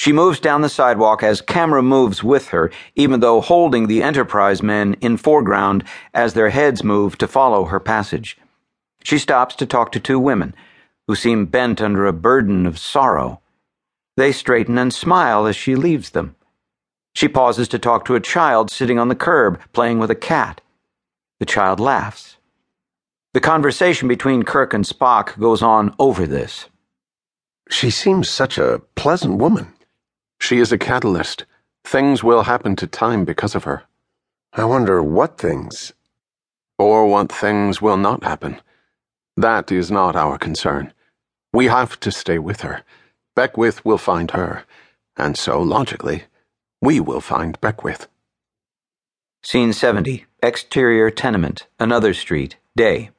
She moves down the sidewalk as camera moves with her, even though holding the Enterprise men in foreground as their heads move to follow her passage. She stops to talk to two women, who seem bent under a burden of sorrow. They straighten and smile as she leaves them. She pauses to talk to a child sitting on the curb, playing with a cat. The child laughs. The conversation between Kirk and Spock goes on over this. She seems such a pleasant woman. She is a catalyst. Things will happen to time because of her. I wonder what things. Or what things will not happen. That is not our concern. We have to stay with her. Beckwith will find her, and so, logically, we will find Beckwith. Scene 70 Exterior tenement, another street, day.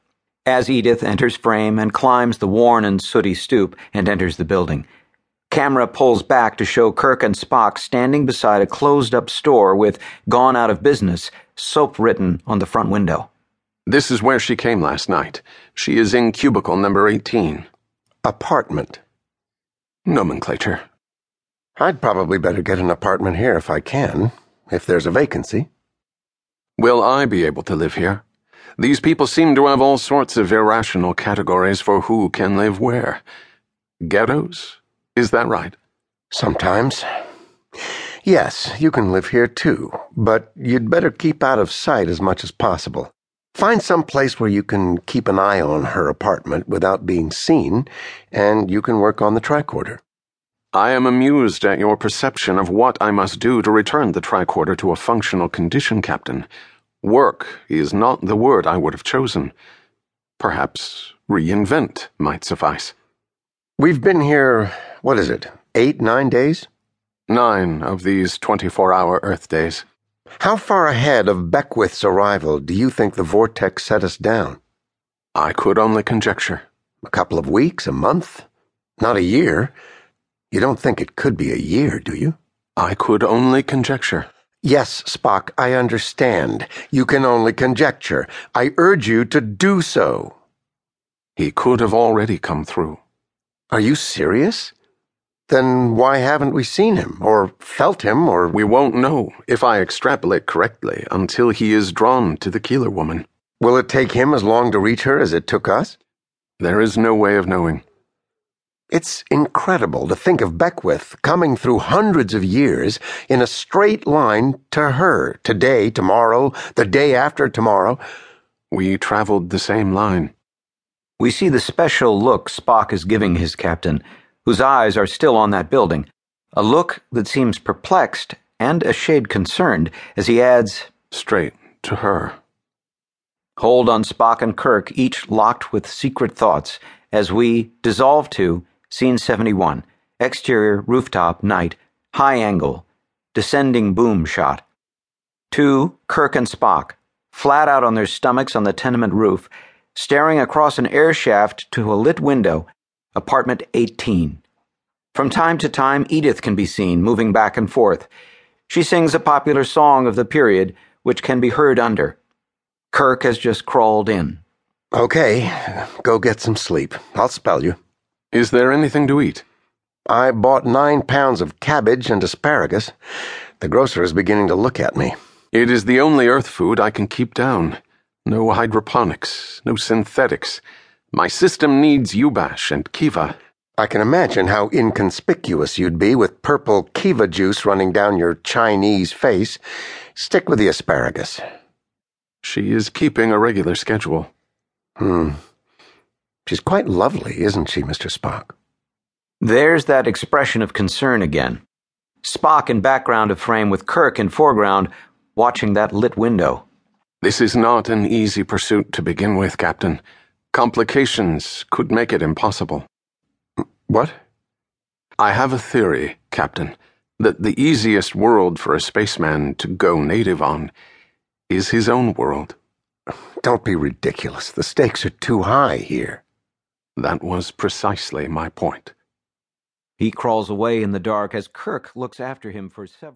As Edith enters frame and climbs the worn and sooty stoop and enters the building. Camera pulls back to show Kirk and Spock standing beside a closed up store with gone out of business soap written on the front window. This is where she came last night. She is in cubicle number 18. Apartment. Nomenclature. I'd probably better get an apartment here if I can, if there's a vacancy. Will I be able to live here? These people seem to have all sorts of irrational categories for who can live where. Ghettos? Is that right? Sometimes. Yes, you can live here too, but you'd better keep out of sight as much as possible. Find some place where you can keep an eye on her apartment without being seen, and you can work on the tricorder. I am amused at your perception of what I must do to return the tricorder to a functional condition, Captain. Work is not the word I would have chosen. Perhaps reinvent might suffice. We've been here, what is it, eight, nine days? Nine of these 24 hour Earth days. How far ahead of Beckwith's arrival do you think the vortex set us down? I could only conjecture. A couple of weeks, a month? Not a year. You don't think it could be a year, do you? I could only conjecture. Yes, Spock, I understand. You can only conjecture. I urge you to do so. He could have already come through. Are you serious? Then why haven't we seen him, or felt him, or. We won't know, if I extrapolate correctly, until he is drawn to the Keeler woman. Will it take him as long to reach her as it took us? There is no way of knowing. It's incredible to think of Beckwith coming through hundreds of years in a straight line to her, today, tomorrow, the day after tomorrow. We traveled the same line. We see the special look Spock is giving his captain, whose eyes are still on that building, a look that seems perplexed and a shade concerned as he adds, Straight to her. Hold on Spock and Kirk, each locked with secret thoughts, as we dissolve to scene 71, exterior, rooftop, night, high angle, descending boom shot. Two, Kirk and Spock, flat out on their stomachs on the tenement roof staring across an air shaft to a lit window, apartment 18. From time to time, Edith can be seen moving back and forth. She sings a popular song of the period, which can be heard under. Kirk has just crawled in. Okay, go get some sleep. I'll spell you. Is there anything to eat? I bought nine pounds of cabbage and asparagus. The grocer is beginning to look at me. It is the only earth food I can keep down. No hydroponics, no synthetics. My system needs Ubash and Kiva. I can imagine how inconspicuous you'd be with purple Kiva juice running down your Chinese face. Stick with the asparagus. She is keeping a regular schedule. Hmm. She's quite lovely, isn't she, Mr. Spock? There's that expression of concern again. Spock in background of frame with Kirk in foreground, watching that lit window. This is not an easy pursuit to begin with, Captain. Complications could make it impossible. What? I have a theory, Captain, that the easiest world for a spaceman to go native on is his own world. Don't be ridiculous. The stakes are too high here. That was precisely my point. He crawls away in the dark as Kirk looks after him for several